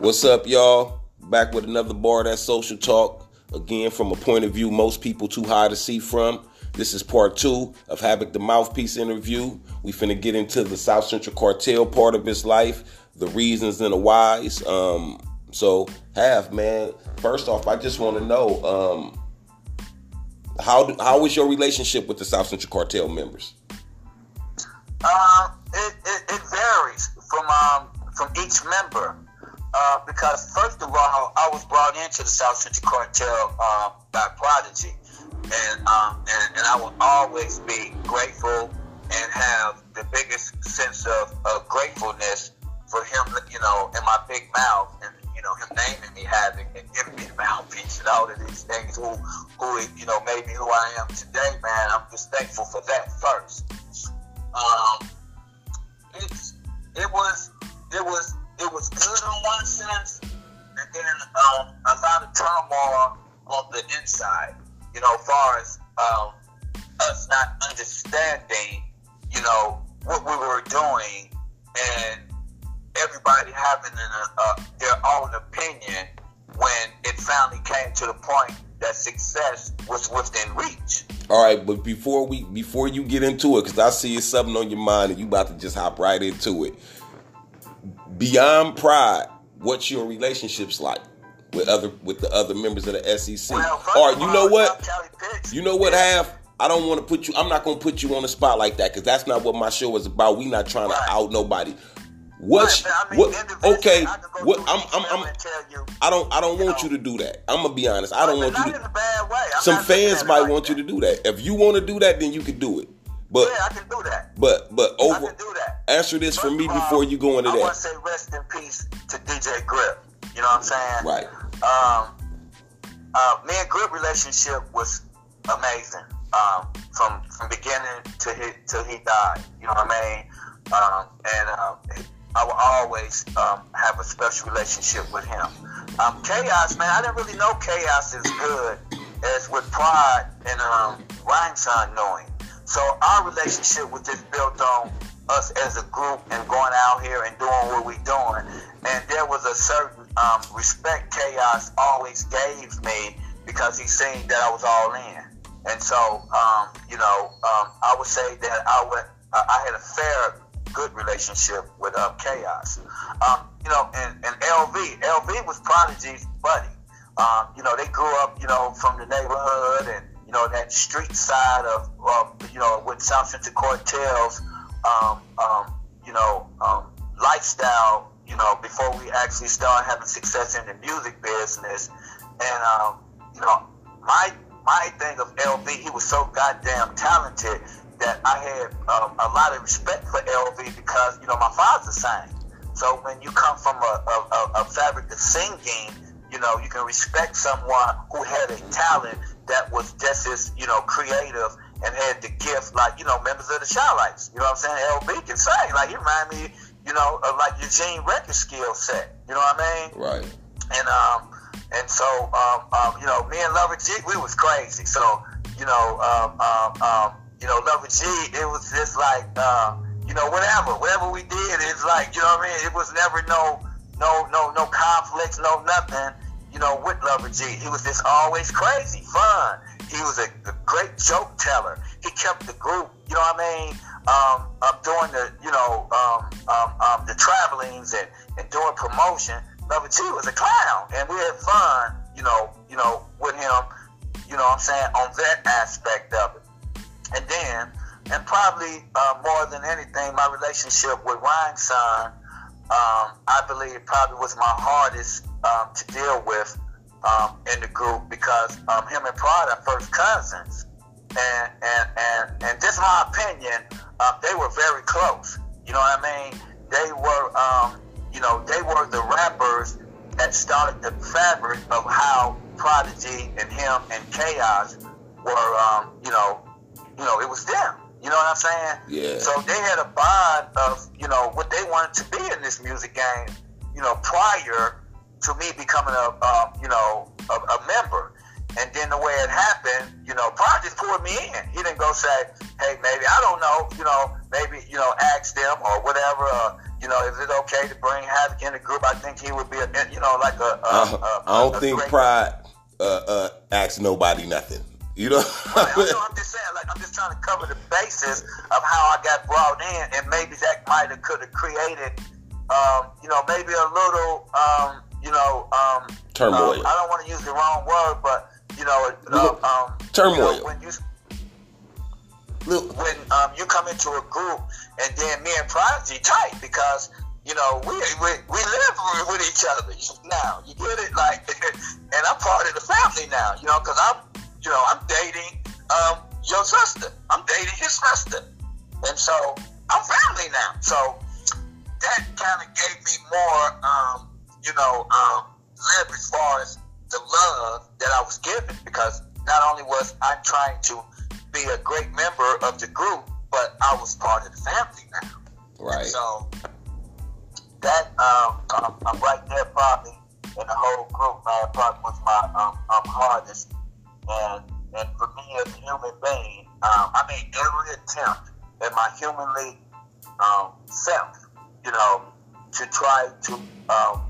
What's up, y'all? Back with another bar that social talk. Again, from a point of view most people too high to see from. This is part two of Havoc the Mouthpiece interview. We finna get into the South Central Cartel part of his life, the reasons and the whys. Um, so, have man. First off, I just want to know um, how how was your relationship with the South Central Cartel members? Because first of all, I was brought into the South Central Cartel uh, by Prodigy, and, um, and and I will always be grateful and have the biggest sense of, of gratefulness for him, you know, in my big mouth, and you know, him naming me having and giving me the mouthpiece and all of these things. Who, who, you know, made me who I am today, man. I'm just thankful for that first. Um, it's it was it was it was good in one sense, and then um, a lot of turmoil on the inside. You know, far as um, us not understanding, you know, what we were doing, and everybody having an, uh, their own opinion when it finally came to the point that success was within reach. All right, but before we before you get into it, because I see it's something on your mind and you about to just hop right into it beyond pride, what's your relationships like with other with the other members of the SCC? Well, or you know what? You know what, Have I don't want to put you. I'm not going to put you on the spot like that because that's not what my show is about. We not trying to out nobody. What's Right, I mean, what? Okay, I what? I'm I'm I'm. you, I don't I don't you want know. you to do that. I'm gonna be honest. I don't want you to. in a bad way. I'm Some fans might like want you to do that. If you want to do that, then you can do it. But Yeah, I can do that. but but I over can do that. answer this for me all, before you go into that. I want to say rest in peace to DJ Grip. You know what I'm saying? Right. Um, uh, me and Grip relationship was amazing. Um, from from beginning to he till he died. You know what I mean? Um, and um, I will always um, have a special relationship with him. Um, Chaos, man, I didn't really know Chaos as good as with Pride and um, Rhymeson knowing. So our relationship was just built on us as a group and going out here and doing what we're doing. And there was a certain um, respect Chaos always gave me because he seen that I was all in. And so, um, you know, um, I would say that I would, I I had a fair, good relationship with um, Chaos. Um, you know, and, and LV, LV was Prodigy's buddy. Um, you know, they grew up, you know, from the neighborhood and, you know, that street side of, of you know, with South Central Cartels, um, um, you know, um, lifestyle, you know, before we actually start having success in the music business. And, um, you know, my my thing of LV, he was so goddamn talented that I had um, a lot of respect for LV because, you know, my father sang. So when you come from a, a, a fabric of singing, you know, you can respect someone who had a talent that was just as, you know, creative and had the gift, like, you know, members of the Chi-Lites. You know what I'm saying? LB can sing. Like, he remind me, you know, of like Eugene Record skill set. You know what I mean? Right. and um and so um, um you know me and Lover G we was crazy so you know um um, um you know Lover G it was just like uh, you know whatever whatever we did it's like you know what I mean it was never no no no no conflicts no nothing you know with Lover G he was just always crazy fun. He was a, a great joke teller. He kept the group you know what I mean um, um doing the you know um, um, um the travelings and, and doing promotion. Lover G was a clown, and we had fun, you know, you know, with him, you know what I'm saying, on that aspect of it. And then, and probably uh, more than anything, my relationship with Rhymeson, um, I believe probably was my hardest um, to deal with um, in the group because um, him and Pride are first cousins. And, and, and, and just my opinion, um, they were very close. You know what I mean? They were, um, you know, they were the rappers that started the fabric of how Prodigy and him and Chaos were, you know, you know, it was them. You know what I'm saying? Yeah. So they had a bond of, you know, what they wanted to be in this music game, you know, prior to me becoming a, um, you know, a, a member. And then the way it happened, you know, Prod just pulled me in. He didn't go say, hey, maybe, I don't know, you know, maybe, you know, ask them or whatever, uh, you know, is it okay to bring Havoc in the group? I think he would be, a, you know, like a. a, Uh, a I don't think Pride uh, uh, asks nobody nothing. You know. Right, I know, I'm just saying, like, I'm just trying to cover the basis of how I got brought in, and maybe that might have could have created, um, you know, maybe a little, um, you know, um, Turmoil. um, I don't want to use the wrong word, but you know, uh, um, Turmoil. you know, when you Look, when um, you come into a group and then me and Prodigy tight because you know we we, we live with each other now. You get it, like, and I'm part of the family now. You know, because I'm you know I'm dating um, your sister. I'm dating his sister, and so I'm family now. So that kind of gave me more, um, you know, um, as far as the love that I was given because not only was I trying to be a great member of the group, but I was part of the family now. right. So that um, um, I'm right there probably in the whole group, man. Probably was my um, um hardest, and and for me as a human being, um, I made every attempt at my humanly um, self, you know, to try to um,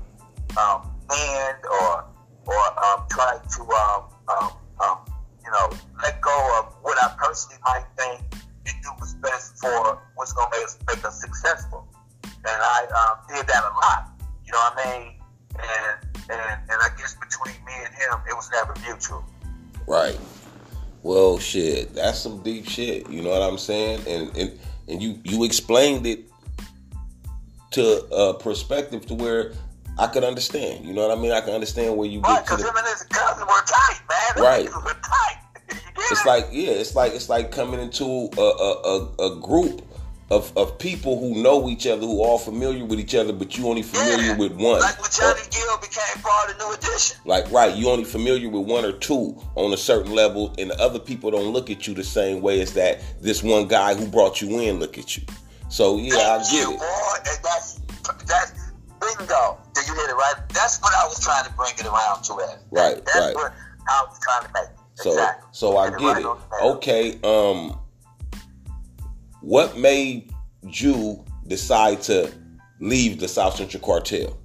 um, mend or or um, try to um, um, um, you know let go of what I personally might think and do what's best for what's going to make us, make us successful. And I um, did that a lot. You know what I mean? And and and I guess between me and him, it was never mutual. Right. Well, shit, that's some deep shit. You know what I'm saying? And and and you you explained it to a perspective to where I could understand. You know what I mean? I can understand where you Right? get to Because the. him and his cousin were tight, man. Right. Were tight. It's it? like yeah, it's like it's like coming into a a, a, a group of, of people who know each other, who are familiar with each other, but you only familiar Yeah. with one. Like when Johnny Gill became part of New Edition. Like right, you only familiar with one or two on a certain level, and the other people don't look at you the same way as that this one guy who brought you in look at you. So yeah, I get you, it. boy. That's that's bingo. Did you hit it right? That's what I was trying to bring it around to. At. Right, That's right. what I was trying to make. So exactly. so I get right it. on. Okay, um what made you decide to leave the South Central Cartel?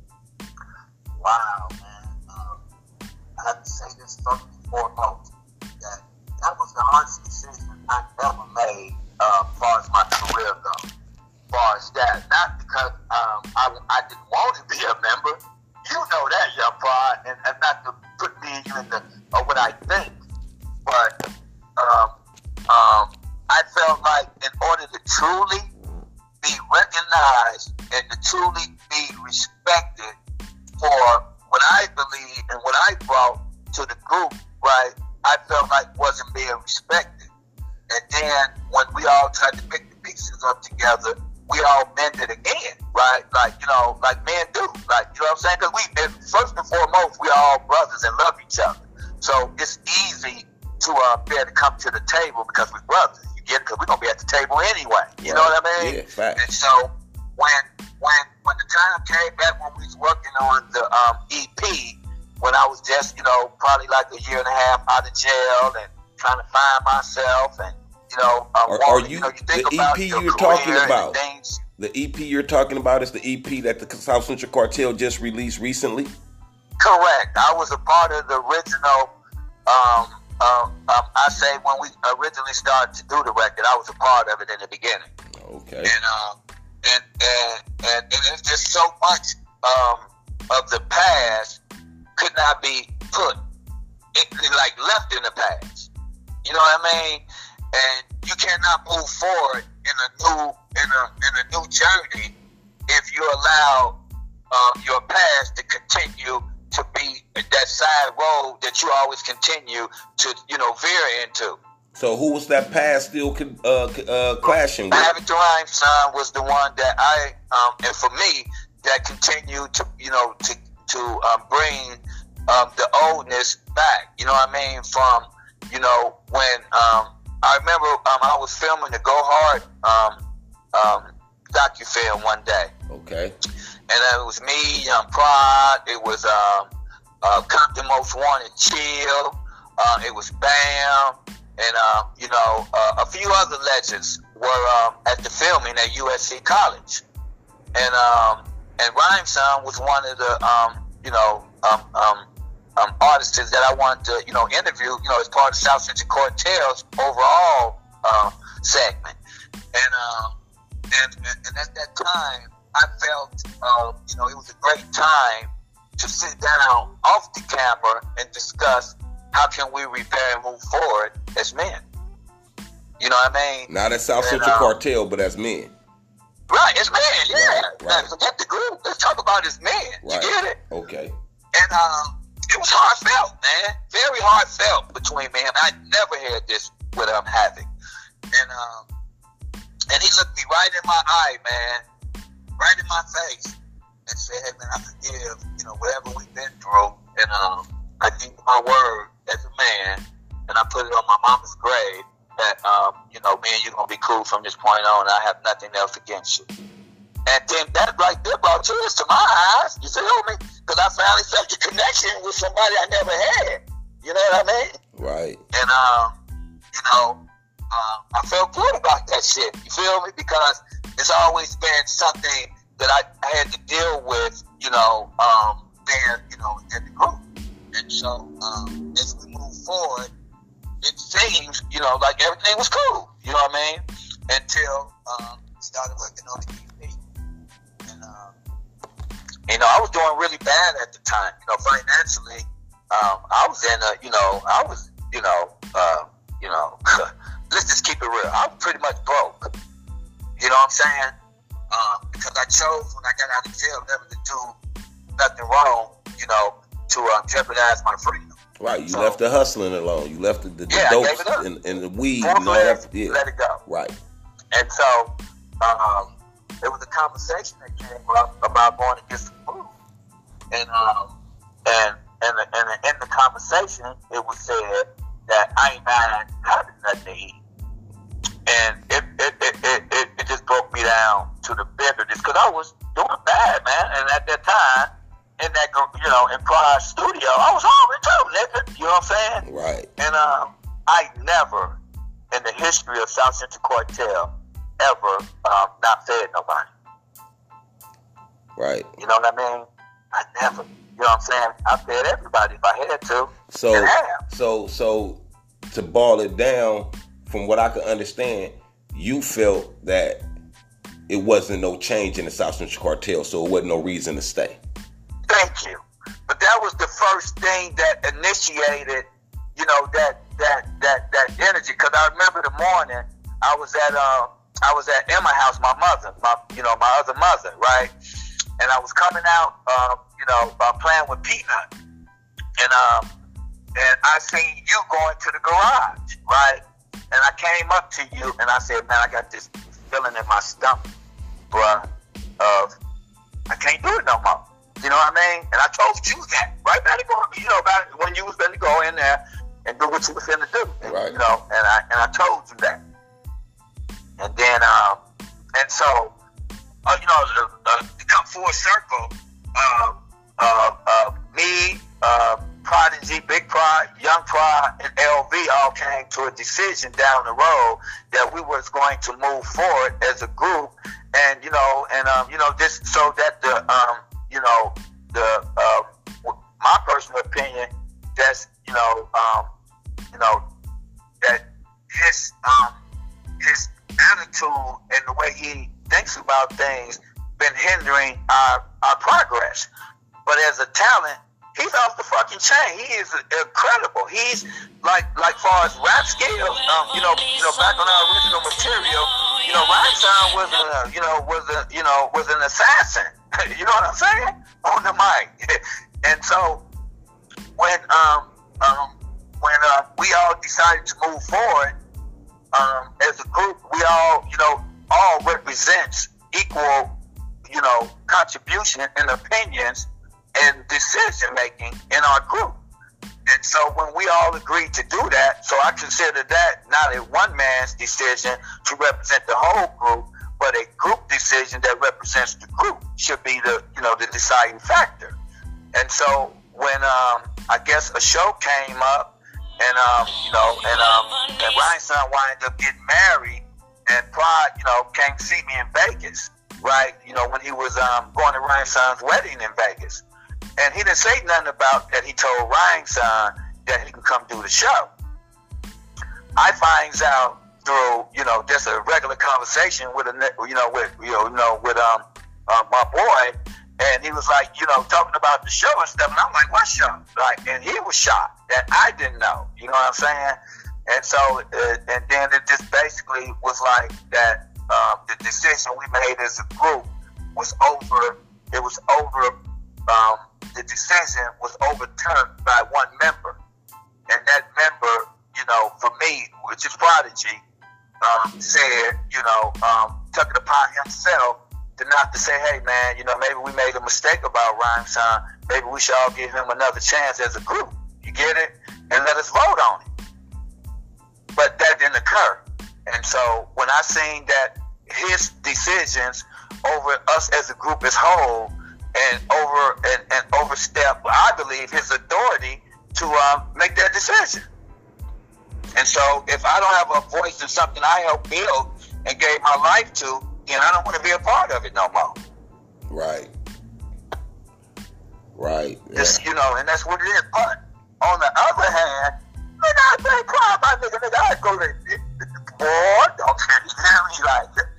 Wow, man. Um, I have to say this first and that that was the hardest decision I ever made uh, as far as my career goes. As far as that, not because um, I, I didn't want to be a member. You know that, young pride, and, and not to put me in the or what I think, but um, um, I felt like in order to truly be recognized and to truly be respected for what I believe and what I brought to the group, right, I felt like wasn't being respected. And then when we all tried to pick the pieces up together, we all mended again, right? Like, you know, like men do. Like, you know what I'm saying? Because we, first and foremost, we are all brothers and love each other. So it's easy to uh, be able to come to the table because we're brothers. You get? Because we're going to be at the table anyway. You know what I mean? Yeah, fact. And so when when when the time came back when we was working on the um, EP, when I was just you know probably like a year and a half out of jail and trying to find myself and you know uh, Are- are you- know, think the about EP your you're talking about? things. The EP you're talking about is the EP that the South Central Cartel just released recently. Correct. I was a part of the original. Um, um, um, I say when we originally started to do the record, I was a part of it in the beginning. Okay. and um, and, and and and it's just so much um of the past could not be put it like left in the past. You know what I mean? And you cannot move forward in a new in a in a new journey if you allow um, your past to continue to be that side road that you always continue to you know veer into. So who was that past still uh, uh, clashing with? Havoc the son was the one that I, um, and for me, that continued to, you know, to to um, bring um, the oldness back. You know what I mean? From, you know, when um, I remember um, I was filming the Go Hard um, um, docu-film one day, Okay. And it was me, Young Prod, it was um, uh, Compton Most Wanted Chill, uh, it was Bam, and uh, you know uh, a few other legends were um, at the filming at USC College, and um, and Rhymeson was one of the um, you know um, um, um, artists that I wanted to you know interview you know as part of South Central Cartel's overall uh, segment, and um, and, and at that time I felt uh, you know it was a great time to sit down off the camera and discuss how can we repair and move forward as men. You know what I mean? Not as South Central um, Cartel, but as men. Right, as men, yeah. Right, right. Now, forget the group. Let's talk about as men. Right. You get it? Okay. And um, it was heartfelt, man. Very heartfelt between me and I never had this with um having. And um, and he looked me right in my eye, man, right in my face, and said, "Hey, man, I forgive you know whatever we've been through, and um, I give my word as a man, and I put it on my mama's grave that um, you know, me and you gonna be cool from this point on. I have nothing else against you." And then that right there brought tears to my eyes. You feel me? Because I finally felt a connection with somebody I never had. You know what I mean? Right. And um, you know, uh, I felt good about that shit. You feel me? Because it's always been something that I, I had to deal with, you know, um, there, you know, in the group. And so, um, as we move forward, it seems, you know, like everything was cool. You know what I mean? Until um, started working on the EP. And, um, you know, I was doing really bad at the time. You know, financially, um, I was in a, you know, I was, you know, uh, you know, let's just keep it real. I'm pretty much broke. You know what I'm saying? Um, because I chose when I got out of jail never to do nothing wrong, you know, to uh, jeopardize my freedom. Right, you so, left the hustling alone. You left the, the, the yeah, dope and, and, the weed and all that. Yeah. Let it go. Right. And so um, there was a conversation that came up about going to get some food, and um, and and, the, and in the conversation it was said that I ain't buying having nothing to eat and it it, it, it, it, it just broke me down to the bitterness because I was doing bad, man. And at that time, in that you know in Pride Studio, I was hungry too, nigga. You know what I'm saying? Right. And um, I never in the history of South Central Cartel ever um, not fed nobody. Right. You know what I mean? I never. You know what I'm saying? I fed everybody if I had to. So, so, so to ball it down, from what I could understand, you felt that it wasn't no change in the South Central Cartel, so it wasn't no reason to stay. Thank you. But that was the first thing that initiated, you know, that that that that energy. Because I remember the morning I was at uh I was at Emma House, my mother, my you know my other mother, right? And I was coming out, uh, you know, by playing with Peanut, and um, and I seen you going to the garage, right? And I came up to you and I said, man, I got this feeling in my stomach, bruh, of I can't do it no more. You know what I mean? And I told you that right back you know, about when you was going to go in there and do what you was going to do. And, right. You know, and I and I told you that. And then, um, and so, uh, you know, uh, uh, to come full circle, uh, uh, uh, me, uh, Prodigy, Big Pride, Young Pride, and LV all came to a decision down the road that we was going to move forward as a group, and you know, and um, you know, this so that the um, you know, the uh, my personal opinion, that's you know, um, you know, that his um, his attitude and the way he thinks about things been hindering our our progress. But as a talent, he's off the fucking chain. He is incredible. He's like like far as rap skills, um, you know, you know, back on our original material, you know, Rhymeson was a you know was a you know was an assassin. you know what I'm saying on the mic. and so when um um when uh, we all decided to move forward um, as a group, we all you know all represents equal you know contribution and opinions and decision making in our group. And so when we all agreed to do that, so I consider that not a one man's decision to represent the whole group, but a group decision that represents the group should be the you know the deciding factor. And so when um, I guess a show came up, and um, you know, and um, and Rhymeson wound up getting married, and Pride, you know, came see me in Vegas, right? You know, when he was um, going to Rhymeson's wedding in Vegas. And he didn't say nothing about that he told Ryan that he could come do the show. I finds out through, you know, just a regular conversation with a, you know, with, you know, with um, uh, my boy, and he was like, you know, talking about the show and stuff, and I'm like, what show? Like, and he was shocked that I didn't know. You know what I'm saying? And so, uh, and then it just basically was like that. Uh, the decision we made as a group was over. It was over. Um, the decision was overturned by one member, and that member, you know, for me, which is Prodigy, um, said, you know, um, took it upon himself to not to say, hey man, you know, maybe we made a mistake about Rhyme Time. Maybe we should all give him another chance as a group. You get it? And let us vote on it. But that didn't occur. And so when I seen that his decisions over us as a group as whole and over and, and overstep, I believe, his authority to um, make that decision. And so if I don't have a voice in something I helped build and gave my life to, then I don't want to be a part of it no more. Right. Right. Yeah. Just, you know, and that's what it is. But on the other hand, nigga, I quiet, my nigga, nigga, I go to boy, don't you me like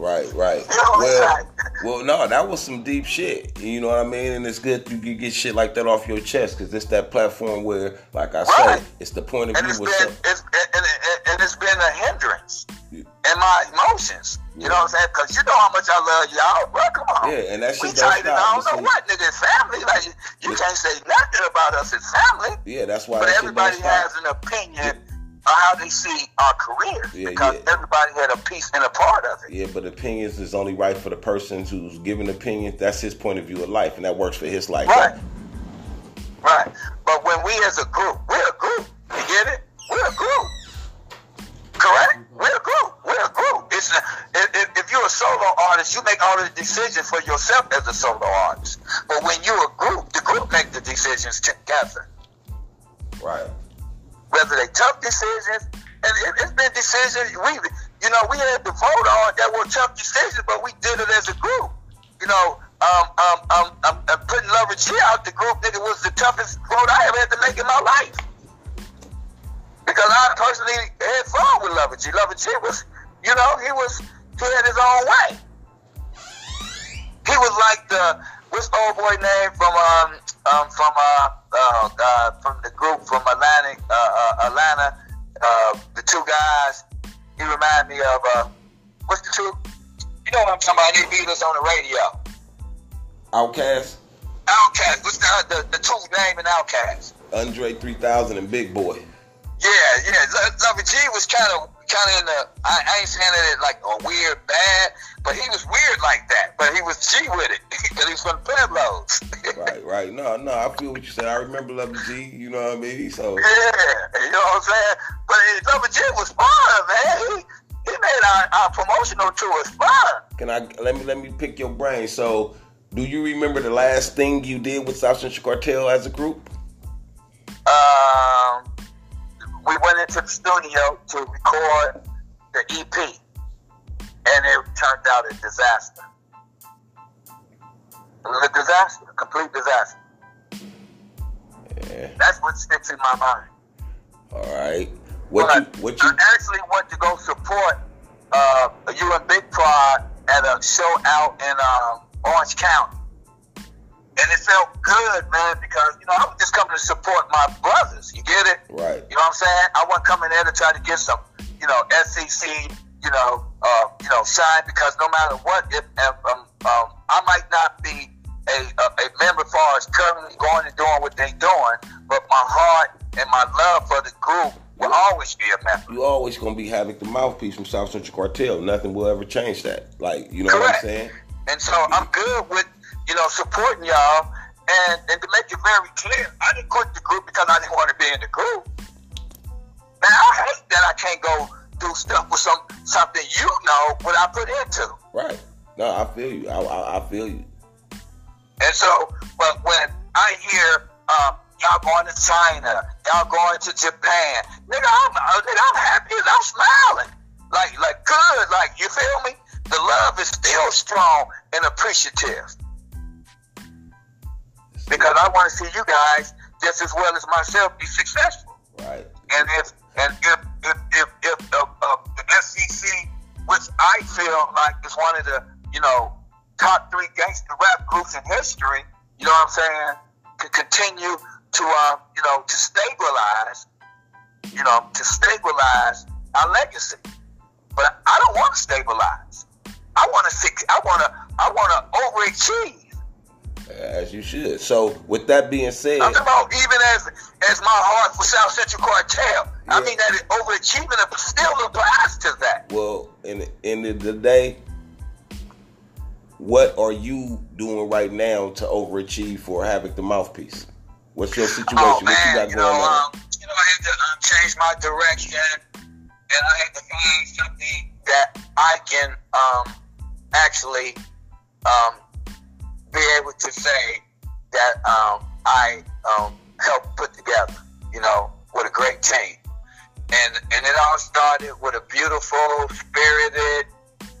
Right, right. Well, well, no, that was some deep shit. You know what I mean? And it's good you can get shit like that off your chest because it's that platform where, like I right. said, it's the point of and view. It's been, it's, and, and, it's been a hindrance yeah. in my emotions. You yeah. know what I'm saying? Because you know how much I love y'all, bro. Come on. Yeah, and that shit we tight and I don't know what, nigga. Family, like you, can't say nothing about us as family. Yeah, that's why. But everybody has an opinion how they see our careers yeah, because yeah. everybody had a piece and a part of it. Yeah, but opinions is only right for the person who's giving opinions. That's his point of view of life, and that works for his life. Right. Right. But when we as a group, we're a group. You get it? We're a group. Correct? We're a group. We're a group. It's a, if, if you're a solo artist, you make all the decisions for yourself as a solo artist. But when you're a group, the group make the decisions together. Right whether they tough decisions, and it, has been decisions we, you know, we had to vote on that were tough decisions, but we did it as a group. You know, um, um, um, um, uh, putting Lover G out the group, nigga, was the toughest vote I ever had to make in my life. Because I personally had fun with Lover G. Lover G was, you know, he was, he had his own way. He was like the, what's old boy name from, um, um, from uh, uh, uh, from the group from Atlantic, uh, uh, Atlanta. Uh, the two guys. He remind me of uh, what's the two? You know what I'm talking about? They beat us on the radio. OutKast OutKast What's the the, the two name in OutKast Andre 3000 and Big Boi Yeah, yeah. Lover G was kind of kind of in the. I, I ain't saying it like a weird bad, but he was weird like that. But he was G with it because he was from Pueblos. right, right. No, no. I feel what you said. I remember Lover G. You know what I mean? So yeah, you know what I'm saying. But Lover G was fun, man. He, he made our, our promotional tours fun. Can I let me let me pick your brain? So, do you remember the last thing you did with South Central Cartel as a group? Um, we went into the studio to record the EP, and it turned out a disaster. It was a disaster, a complete disaster. Yeah. That's what sticks in my mind. All right. What but you? What you? I actually went to go support uh, you and Big Prod at a show out in um, Orange County and it felt good, man, because you know I was just coming to support my brothers. You get it? Right. You know what I'm saying? I wasn't coming there to try to get some, you know, SCC, you know, uh, you know, shine because no matter what, if, if um, um, I might not be a, a, a member as far as currently going and doing what they're doing, but my heart and my love for the group will always be a member. You always gonna be having the mouthpiece from South Central Cartel. Nothing will ever change that. Like you know Correct. what I'm saying? And so I'm good with you know, supporting y'all. And, and to make it very clear, I didn't quit the group because I didn't want to be in the group. Man, I hate that I can't go do stuff with some something you know what I put into. Right. No, I feel you. I, I, I feel you. And so, but when I hear um, y'all going to China, y'all going to Japan, nigga, I'm, uh, nigga, I'm happy and I'm smiling. Like, like good. Like, you feel me? the love is still strong and appreciative. Because I want to see you guys just as well as myself be successful. Right. And if and if if if, if uh, uh, the SCC, which I feel like is one of the you know top three gangster rap groups in history, you know what I'm saying, can continue to uh, you know to stabilize, you know, to stabilize our legacy. But I don't want to stabilize. I want to. I want to. I want to overachieve. As you should. So, with that being said, I'm about even as as my heart for South Central Cartel. Yeah. I mean that overachievement still applies to that. Well, in the end of the day, what are you doing right now to overachieve for Havoc the mouthpiece? What's your situation? Oh, man, what you got you going know, on? Um, you know, I had to um, change my direction, and I had to find something that I can um, actually um, be able to say that um, I um, helped put together, you know, with a great team. And, and it all started with a beautiful, spirited,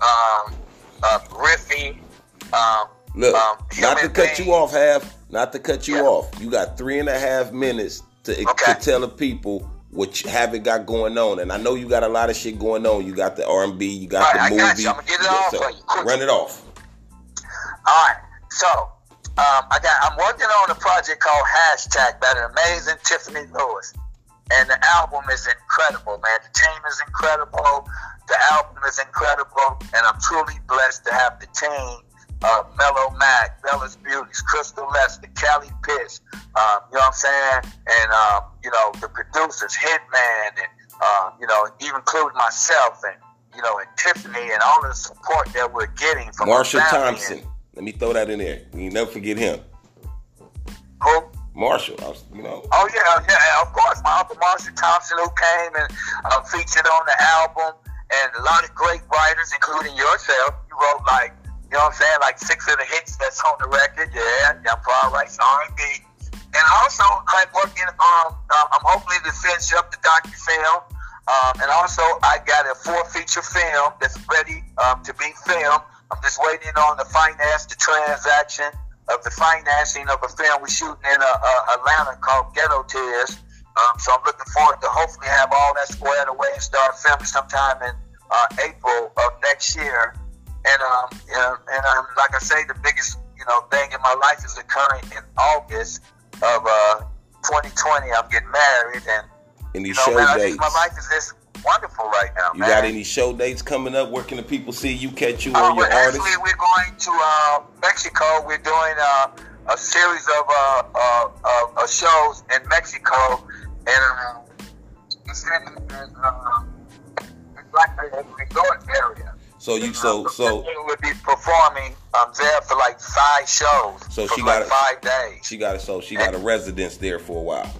um, uh, riffy, um, Look, um, not to cut you off, half. Not to cut you yeah. off. You got three and a half minutes to, okay. to tell the people what you haven't got going on. And I know you got a lot of shit going on. You got the R and B, you got right, the movie. Got you. I'm gonna get it off so, you. Run it off. All right. So um, I got I'm working on a project called Hashtag by the amazing Tiffany Lewis. And the album is incredible, man. The team is incredible. The album is incredible. And I'm truly blessed to have the team uh, Mellow Mac, Bella's Beauties, Crystal Lester, Kelly Pitts, um, you know what I'm saying? And, um, you know, the producers, Hitman, and, uh, you know, even including myself and, you know, and Tiffany and all the support that we're getting from Marshall Thompson. And, Let me throw that in there. We never forget him. Who? Marshall, you know. Oh yeah, yeah, of course, my uncle Marshall Thompson, who came and uh, featured on the album, and a lot of great writers, including yourself. You wrote like you know what I'm saying? Like six of the hits that's on the record. Yeah, yeah, Paul writes R&B. And also, I'm working on, uh, I'm hopefully to finish up the docu-film. Um, and also, I got a four feature film that's ready um, to be filmed. I'm just waiting on the finance, the transaction of the financing of a film we're shooting in uh, uh, Atlanta called Ghetto Tears. Um, so I'm looking forward to hopefully have all that squared away and start filming sometime in uh, April of next year. And um, and, and um, like I say, the biggest you know thing in my life is occurring in August of uh, 2020. I'm getting married, and any you know, man, dates? my life is just wonderful right now. You man. got any show dates coming up? Where can the people see you, catch you, uh, or your actually, artists? we're going to uh, Mexico. We're doing uh, a series of uh, uh, shows in Mexico, and uh, it's in uh, Black Resort area. So you so so would be performing um, there for like five shows. So she like got a, five days. She got it. So she got a residence there for a while.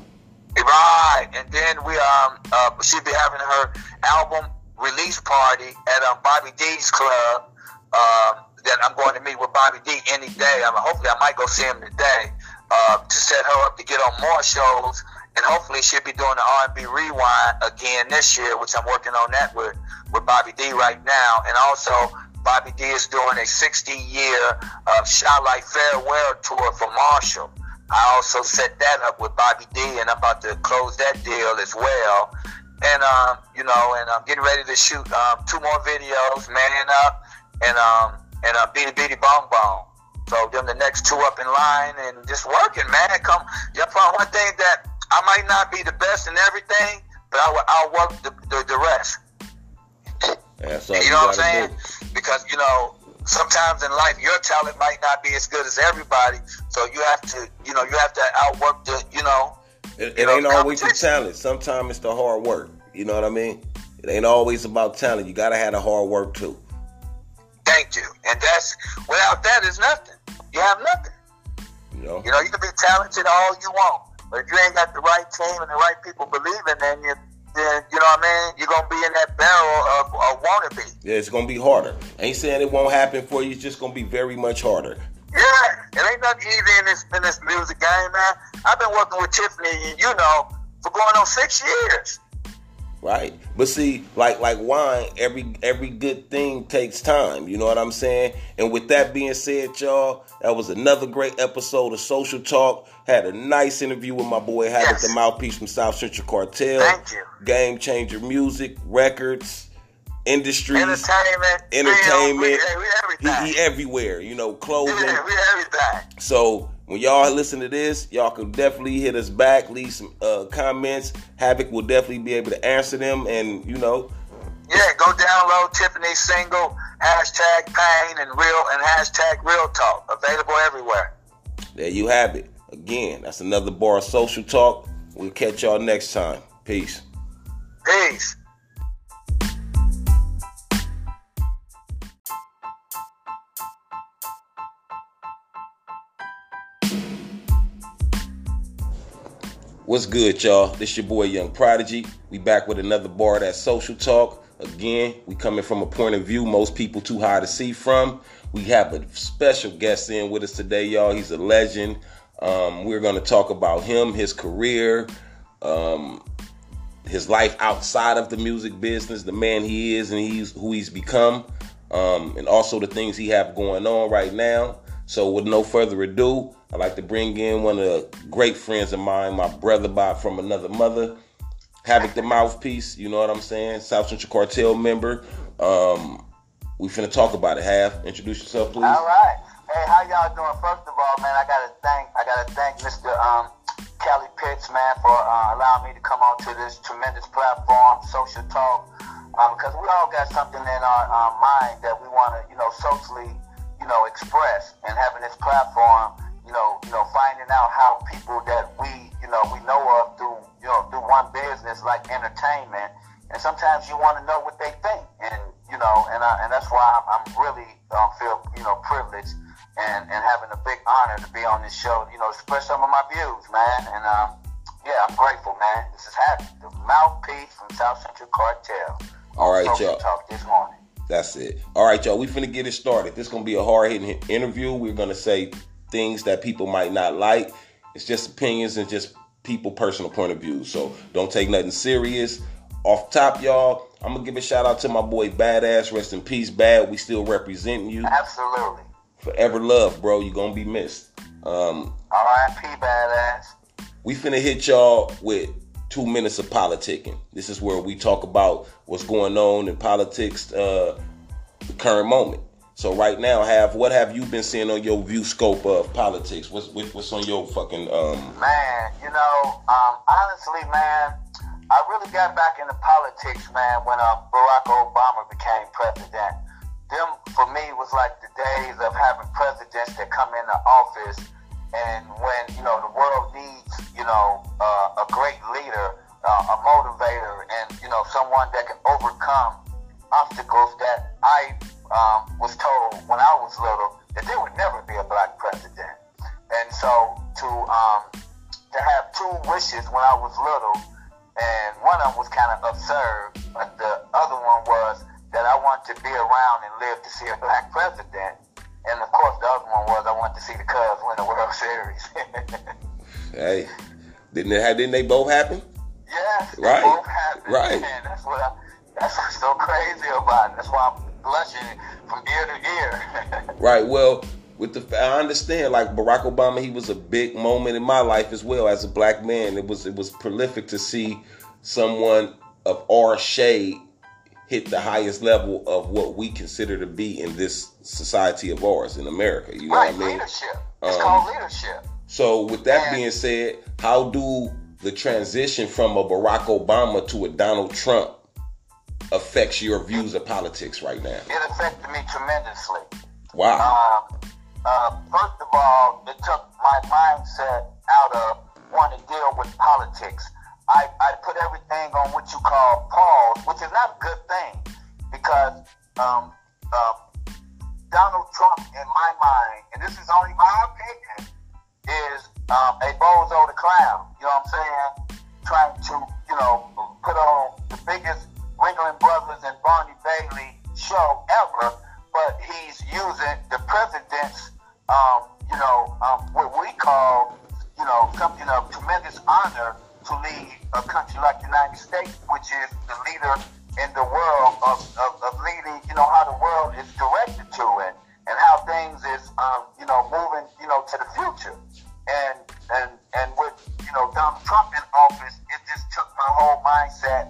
Right, and then we um uh, she'll be having her album release party at um, Bobby D's club. Um, that I'm going to meet with Bobby D any day. I mean, hopefully I might go see him today uh, to set her up to get on more shows, and hopefully she'll be doing the R&B rewind again this year, which I'm working on that with with Bobby D right now, and also Bobby D is doing a 60 year uh, Chi-Lites Farewell tour for Marshall. I also set that up with Bobby D, and I'm about to close that deal as well. And um, you know, and I'm getting ready to shoot um, two more videos, Man Up and um, and uh, Beady Beady Bong Bong. So them the next two up in line, and just working, man. Come, you find one thing that I might not be the best in everything, but I will, I'll work the, the, the rest. You, you know what I'm saying? Do. Because you know, sometimes in life your talent might not be as good as everybody, so you have to, you know, you have to outwork the, you know. It, it ain't always the talent. Sometimes it's the hard work. You know what I mean? It ain't always about talent. You gotta have the hard work too. Thank you. And that's without that is nothing. You have nothing. You know. You know, you can be talented all you want, but if you ain't got the right team and the right people believing in you, then you know what I mean. You're gonna be in that barrel of, of wannabe. Yeah, it's gonna be harder. ain't saying it won't happen for you. It's just gonna be very much harder. Yeah, it ain't nothing easy in this in this music game, man. I've been working with Tiffany, you know, for going on six years. Right. But see, like like wine, every every good thing takes time. You know what I'm saying? And with that being said, y'all, that was another great episode of Social Talk. Had a nice interview with my boy Havoc, yes. the mouthpiece from South Central Cartel. Thank you. Game changer music, records, industries, entertainment, entertainment. We, we, everything. He, he, everywhere. You know, clothing. Yeah, we everything. So when y'all listen to this, y'all can definitely hit us back, leave some uh, comments. Havoc will definitely be able to answer them, and you know. Yeah, go download Tiffany's single hashtag pain and real and hashtag real talk available everywhere. There you have it. Again, that's another bar of social talk. We'll catch y'all next time. Peace. Peace. What's good, y'all? This your boy Young Prodigy. We back with another bar that social talk. Again, we coming from a point of view most people too high to see from. We have a special guest in with us today, y'all. He's a legend. Um, we're to talk about him, his career, um, his life outside of the music business, the man he is, and he's who he's become, um, and also the things he have going on right now. So, with no further ado, I'd like to bring in one of the great friends of mine, my brother by from another mother, Havoc the Mouthpiece. You know what I'm saying? South Central Cartel member. Um, we finna talk about it. Have introduce yourself, please. All right. Hey, how y'all doing? First of all, man, I gotta thank I gotta thank Mr. Um, Kelly Pitts, man, for uh, allowing me to come onto this tremendous platform, Social Talk, um, because we all got something in our, our mind that we want to, you know, socially, you know, express, and having this platform you know, you know, finding out how people that we, you know, we know of through, you know, through one business like entertainment, and sometimes you want to know what they think, and you know, and I, and that's why I'm, I'm really um, feel, you know, privileged and and having a big honor to be on this show, you know, express some of my views, man, and um, yeah, I'm grateful, man. This is happy, the mouthpiece from South Central Cartel. All right, y'all. Talk this morning. That's it. All right, y'all. We finna get it started. This gonna be a hard hitting interview. We're gonna say things that people might not like. It's just opinions and just people personal point of view. So don't take nothing serious. Off top, y'all, I'm gonna give a shout out to my boy Badass. Rest in peace, Bad. We still representing you. Absolutely. Forever love, bro. You gonna be missed. Um, R.I.P. Badass. We finna hit y'all with two minutes of politicking. This is where we talk about what's going on in politics, uh, the current moment. So right now, have what have you been seeing on your view scope of politics? What's what's on your fucking um? Man, you know, um, honestly, man, I really got back into politics, man, when um, Barack Obama became president. Them for me was like the days of having presidents that come into office, and when you know the world needs, you know, uh, a great leader, uh, a motivator, and you know someone that can overcome obstacles that I um, was told when I was little that there would never be a black president. And so to um, to have two wishes when I was little, and one of them was kind of absurd, but the other one was that I want to be around and live to see a black president. And of course, the other one was I want to see the Cubs win the World Series. hey, didn't it? Didn't they both happen? Yes, right. both happened. Right. Man, that's what I, that's what's so crazy about it. That's why I'm blushing from ear to ear. right. Well, with the I understand like Barack Obama, he was a big moment in my life as well as a black man. It was it was prolific to see someone of our shade hit the highest level of what we consider to be in this society of ours in America. You know right, what I mean? Leadership. It's um, called leadership. So with that and, being said, how do the transition from a Barack Obama to a Donald Trump affects your views of politics right now? It affected me tremendously. Wow. Uh, uh, first of all, it took my mindset out of wanting to deal with politics. I, I put everything on what you call pause, which is not a good thing because um, uh, Donald Trump, in my mind, and this is only my opinion, is um, a bozo the clown. You know what I'm saying? Trying to, you know, put on the biggest Ringling Brothers and Barney Bailey show ever, but he's using the president's, um, you know, um, what we call, you know, something of tremendous honor to lead a country like the United States, which is the leader in the world of, of, of leading, you know, how the world is directed to and, and how things is, um, you know, moving, you know, to the future. And, and, and with, you know, Donald Trump in office, it just took my whole mindset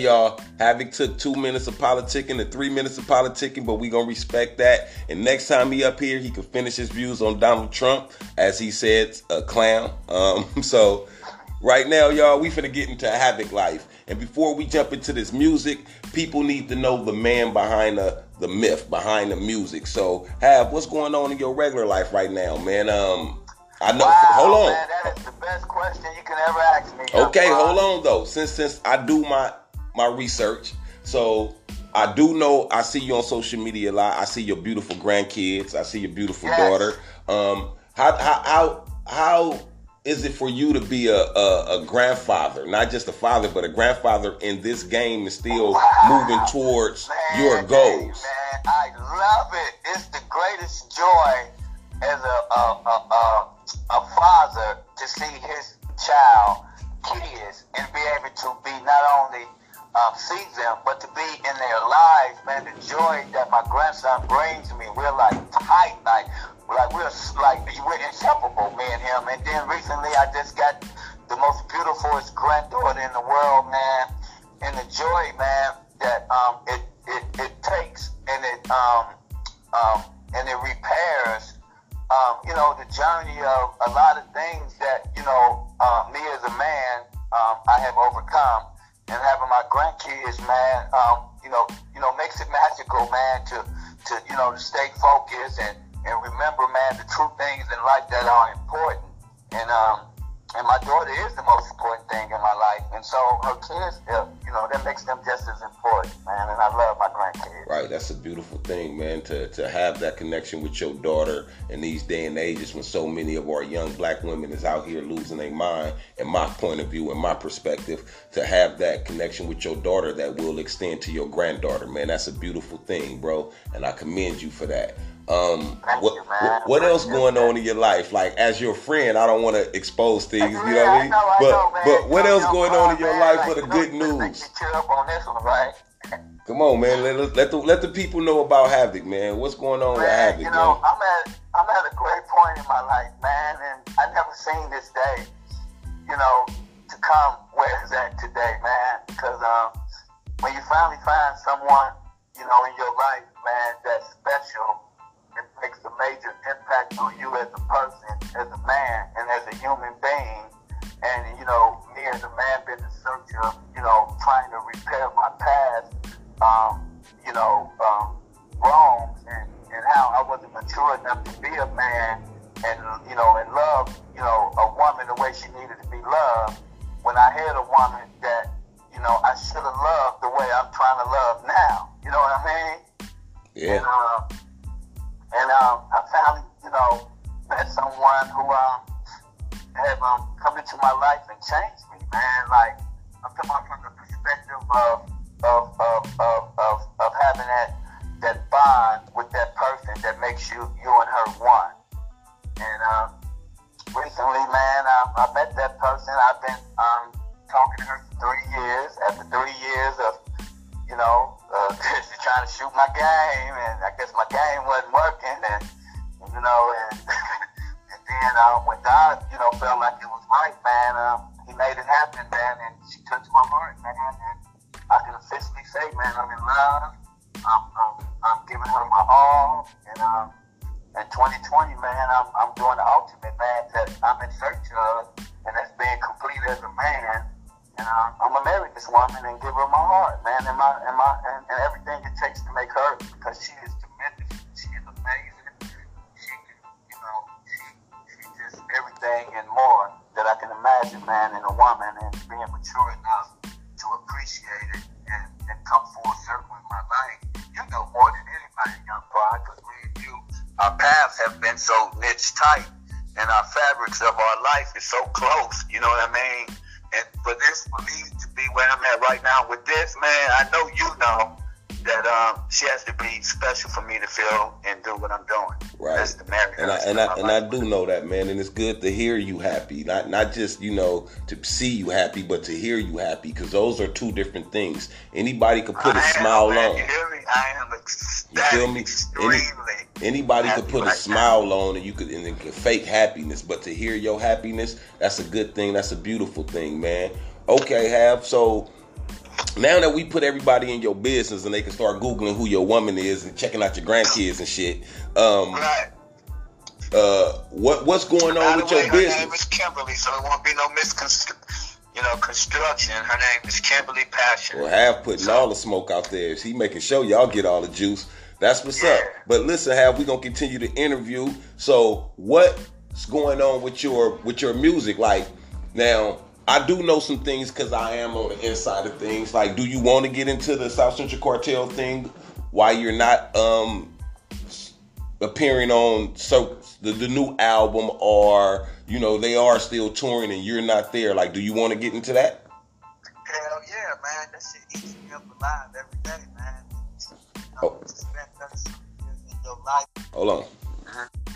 y'all. Havoc took two minutes of politicking and three minutes of politicking, but we gonna respect that. And next time he up here, he can finish his views on Donald Trump, as he said, a clown. Um, so right now, y'all, we finna get into Havoc life. And before we jump into this music, people need to know the man behind the the myth, behind the music. So, have what's going on in your regular life right now, man? Um, I know. Wow, hold on. Man, that is the best question you can ever ask me. Okay, hold on though. Since since I do my my research, so I do know I see you on social media a lot. I see your beautiful grandkids. I see your beautiful yes. daughter. Um, how how how how is it for you to be a, a, a, grandfather, not just a father, but a grandfather in this game and still wow. moving towards man, your goals? Man, I love it. It's the greatest joy as a, a, a, a father to see his child, kids, and be able to be not only um, see them, but to be in their lives, man. The joy that my grandson brings me, we're like tight, like like we're like we're inseparable, me and him. And then recently, I just got the most beautifulest granddaughter in the world, man. And the joy, man, that um it it, it takes and it um um and it repairs um you know the journey of a lot of things that you know stay focused and and remember, man, the true things in life that are important. And um, and my daughter is the most important thing in my life, and so her kids, you know, that makes them just as important, man. And I love my grandkids. Right, that's a beautiful thing, man. To to have that connection with your daughter in these day and ages when so many of our young black women is out here losing their mind. My point of view, and my perspective, to have that connection with your daughter that will extend to your granddaughter, man, that's a beautiful thing, bro. And I commend you for that. Um, what, you, what, what else going on in your life? Like as your friend, I don't want to expose things, you know what I mean? Know, but know, but what else going on in your man, life like, for the good news? on one, right? Come on, man. Let, let the let the people know about Havoc, man. What's going on man, with Havoc, you know, man? I'm at I'm at a great point in my life, man, and I never seen this day, you know, to come where it's at today, man. Because um, when you finally find someone, you know, in your life, man, that's special it makes a major impact on you as a person, as a man, and as a human being. And, you know, me as a man been in search of, love. For me to feel and do what I'm doing. Right. That's the marriage. And I and I and I do know that, man. And it's good to hear you happy, not not just you know to see you happy, but to hear you happy, because those are two different things. Anybody could put a I smile man. on. You hear me? I am You feel me? extremely. Any, anybody could put a right smile on, and you could and it can fake happiness, but to hear your happiness, that's a good thing. That's a beautiful thing, man. Okay, have so. Now that we put everybody in your business and they can start googling who your woman is and checking out your grandkids and shit, um, Right. uh, what what's going on with way, your her name business? is Kimberly, so there won't be no misconstruction. You know, construction. Her name is Kimberly Passion. Well, have putting all the smoke out there. He making sure y'all get all the juice. That's what's up. But listen, have we gonna continue to interview? So what's going on with your with your music? Like now, I do know some things because I am on the inside of things. Like, do you want to get into the South Central Cartel thing? Why you're not um appearing on so the, the new album or you know they are still touring and you're not there like do you want to get into that Hell yeah, man. That shit eats me up alive every day, man. Oh. to spend 30 some years in your life. hold on Mhm.